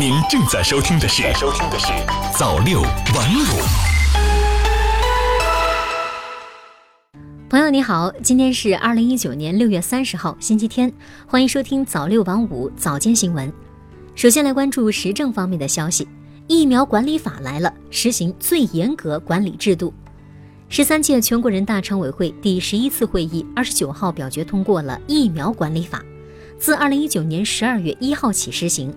您正在收听的是《收听的是早六晚五》。朋友你好，今天是二零一九年六月三十号，星期天，欢迎收听早六晚五早间新闻。首先来关注时政方面的消息，疫苗管理法来了，实行最严格管理制度。十三届全国人大常委会第十一次会议二十九号表决通过了疫苗管理法，自二零一九年十二月一号起施行。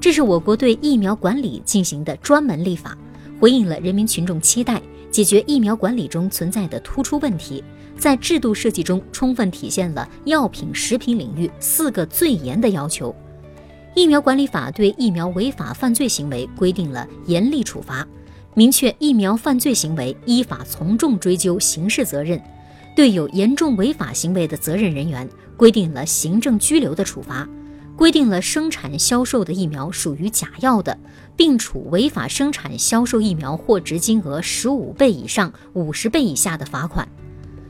这是我国对疫苗管理进行的专门立法，回应了人民群众期待，解决疫苗管理中存在的突出问题。在制度设计中，充分体现了药品、食品领域四个最严的要求。疫苗管理法对疫苗违法犯罪行为规定了严厉处罚，明确疫苗犯罪行为依法从重追究刑事责任，对有严重违法行为的责任人员规定了行政拘留的处罚，规定了生产销售的疫苗属于假药的，并处违法生产销售疫苗货值金额十五倍以上五十倍以下的罚款。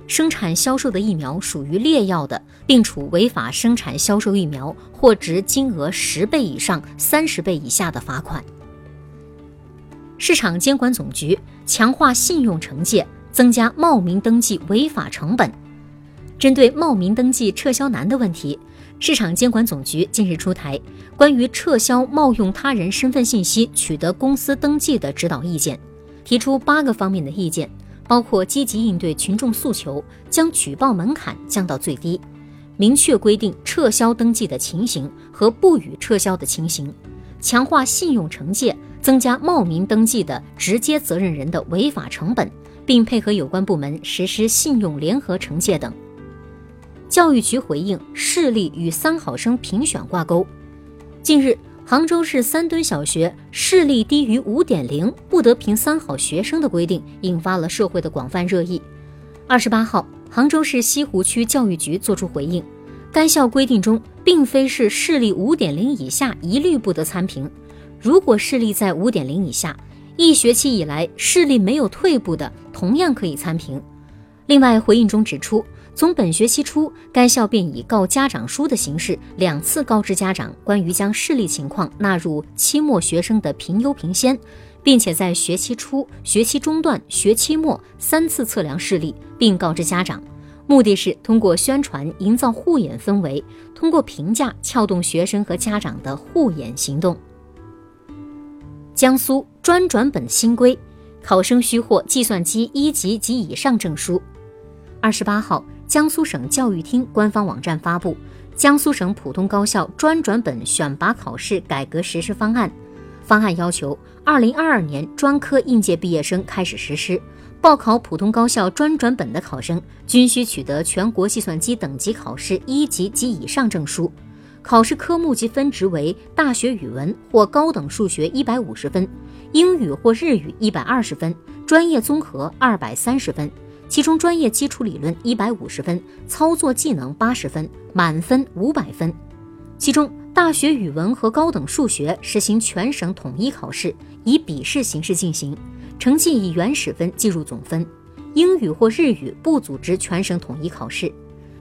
生产销售的疫苗属于劣药的，并处违法生产销售疫苗货值金额十倍以上三十倍以下的罚款。市场监管总局强化信用惩戒，增加冒名登记违法成本。针对冒名登记撤销难的问题，市场监管总局近日出台关于撤销冒用他人身份信息取得公司登记的指导意见，提出八个方面的意见。包括积极应对群众诉求，将举报门槛降到最低，明确规定撤销登记的情形和不予撤销的情形，强化信用惩戒，增加冒名登记的直接责任人的违法成本，并配合有关部门实施信用联合惩戒等。教育局回应视力与三好生评选挂钩，近日。杭州市三墩小学视力低于五点零不得评三好学生的规定引发了社会的广泛热议。二十八号，杭州市西湖区教育局作出回应，该校规定中并非是视力五点零以下一律不得参评，如果视力在五点零以下，一学期以来视力没有退步的，同样可以参评。另外，回应中指出。从本学期初，该校便以告家长书的形式两次告知家长关于将视力情况纳入期末学生的评优评先，并且在学期初、学期中段、学期末三次测量视力，并告知家长。目的是通过宣传营造护眼氛围，通过评价撬动学生和家长的护眼行动。江苏专转本新规，考生需获计算机一级及以上证书。二十八号。江苏省教育厅官方网站发布《江苏省普通高校专转本选拔考试改革实施方案》，方案要求，二零二二年专科应届毕业生开始实施，报考普通高校专转本的考生均需取得全国计算机等级考试一级及以上证书，考试科目及分值为大学语文或高等数学一百五十分，英语或日语一百二十分，专业综合二百三十分。其中专业基础理论一百五十分，操作技能八十分，满分五百分。其中大学语文和高等数学实行全省统一考试，以笔试形式进行，成绩以原始分计入总分。英语或日语不组织全省统一考试。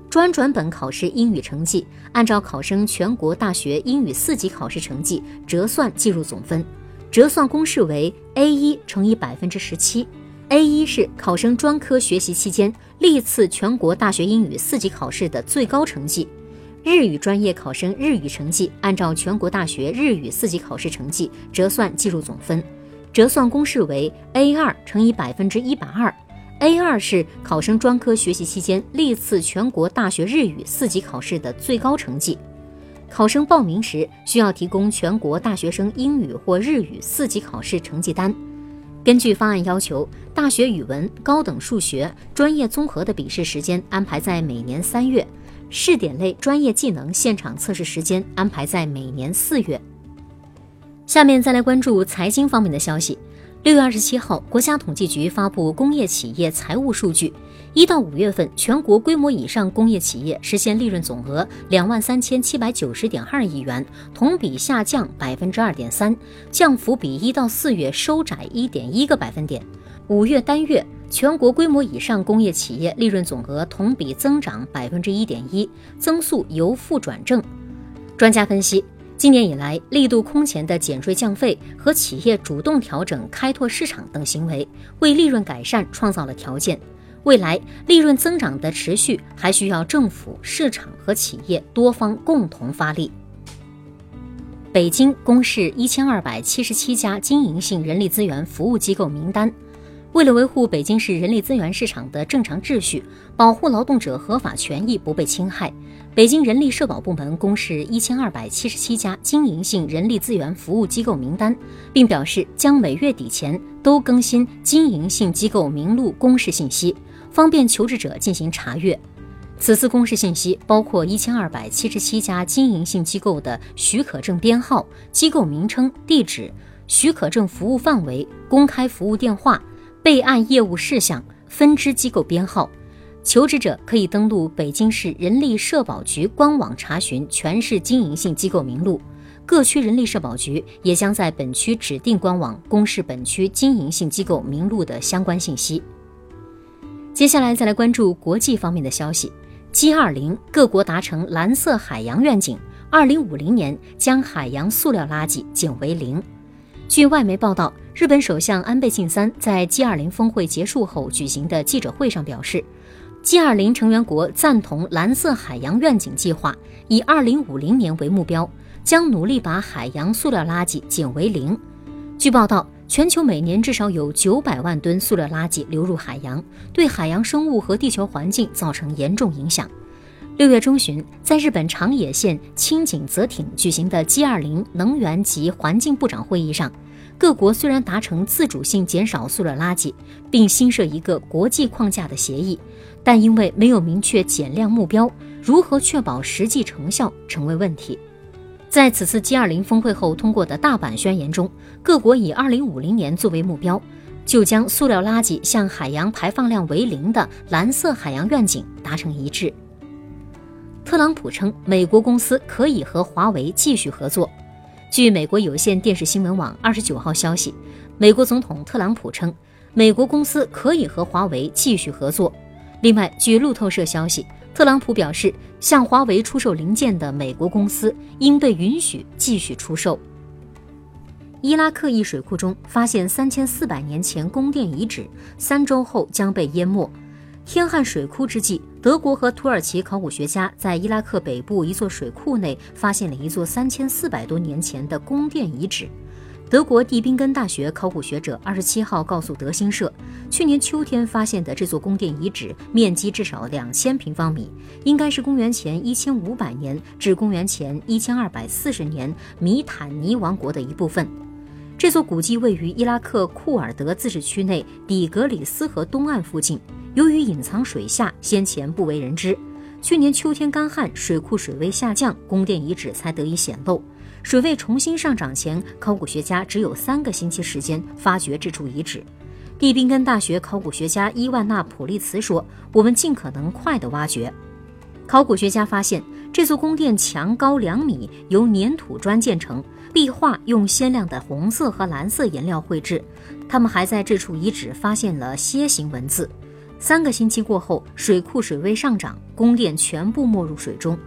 专转本考试英语成绩按照考生全国大学英语四级考试成绩折算计入总分，折算公式为 A 一乘以百分之十七。A 一是考生专科学习期间历次全国大学英语四级考试的最高成绩，日语专业考生日语成绩按照全国大学日语四级考试成绩折算计入总分，折算公式为 A 二乘以百分之一百二。A 二是考生专科学习期间历次全国大学日语四级考试的最高成绩，考生报名时需要提供全国大学生英语或日语四级考试成绩单。根据方案要求，大学语文、高等数学专业综合的笔试时间安排在每年三月，试点类专业技能现场测试时间安排在每年四月。下面再来关注财经方面的消息。六月二十七号，国家统计局发布工业企业财务数据。一到五月份，全国规模以上工业企业实现利润总额两万三千七百九十点二亿元，同比下降百分之二点三，降幅比一到四月收窄一点一个百分点。五月单月，全国规模以上工业企业利润总额同比增长百分之一点一，增速由负转正。专家分析。今年以来，力度空前的减税降费和企业主动调整开拓市场等行为，为利润改善创造了条件。未来利润增长的持续，还需要政府、市场和企业多方共同发力。北京公示一千二百七十七家经营性人力资源服务机构名单。为了维护北京市人力资源市场的正常秩序，保护劳动者合法权益不被侵害，北京人力社保部门公示一千二百七十七家经营性人力资源服务机构名单，并表示将每月底前都更新经营性机构名录公示信息，方便求职者进行查阅。此次公示信息包括一千二百七十七家经营性机构的许可证编号、机构名称、地址、许可证服务范围、公开服务电话。备案业务事项、分支机构编号，求职者可以登录北京市人力社保局官网查询全市经营性机构名录。各区人力社保局也将在本区指定官网公示本区经营性机构名录的相关信息。接下来再来关注国际方面的消息：G20 各国达成蓝色海洋愿景，二零五零年将海洋塑料垃圾减为零。据外媒报道，日本首相安倍晋三在 G20 峰会结束后举行的记者会上表示，G20 成员国赞同蓝色海洋愿景计划，以2050年为目标，将努力把海洋塑料垃圾减为零。据报道，全球每年至少有900万吨塑料垃圾流入海洋，对海洋生物和地球环境造成严重影响。六月中旬，在日本长野县青井泽町举行的 G20 能源及环境部长会议上，各国虽然达成自主性减少塑料垃圾，并新设一个国际框架的协议，但因为没有明确减量目标，如何确保实际成效成为问题。在此次 G20 峰会后通过的大阪宣言中，各国以2050年作为目标，就将塑料垃圾向海洋排放量为零的蓝色海洋愿景达成一致。特朗普称，美国公司可以和华为继续合作。据美国有线电视新闻网二十九号消息，美国总统特朗普称，美国公司可以和华为继续合作。另外，据路透社消息，特朗普表示，向华为出售零件的美国公司应被允许继续出售。伊拉克一水库中发现三千四百年前宫殿遗址，三周后将被淹没。天旱水枯之际，德国和土耳其考古学家在伊拉克北部一座水库内发现了一座三千四百多年前的宫殿遗址。德国蒂宾根大学考古学者二十七号告诉德新社，去年秋天发现的这座宫殿遗址面积至少两千平方米，应该是公元前一千五百年至公元前一千二百四十年米坦尼王国的一部分。这座古迹位于伊拉克库尔德自治区内底格里斯河东岸附近。由于隐藏水下，先前不为人知。去年秋天干旱，水库水位下降，宫殿遗址才得以显露。水位重新上涨前，考古学家只有三个星期时间发掘这处遗址。蒂宾根大学考古学家伊万娜普利茨说：“我们尽可能快地挖掘。”考古学家发现，这座宫殿墙高两米，由粘土砖建成，壁画用鲜亮的红色和蓝色颜料绘制。他们还在这处遗址发现了楔形文字。三个星期过后，水库水位上涨，宫殿全部没入水中。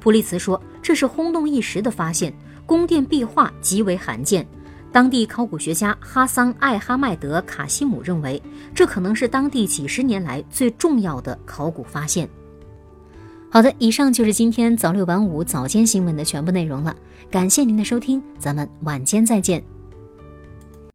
普利茨说：“这是轰动一时的发现，宫殿壁画极为罕见。”当地考古学家哈桑·艾哈迈德·卡西姆认为，这可能是当地几十年来最重要的考古发现。好的，以上就是今天早六晚五早间新闻的全部内容了，感谢您的收听，咱们晚间再见。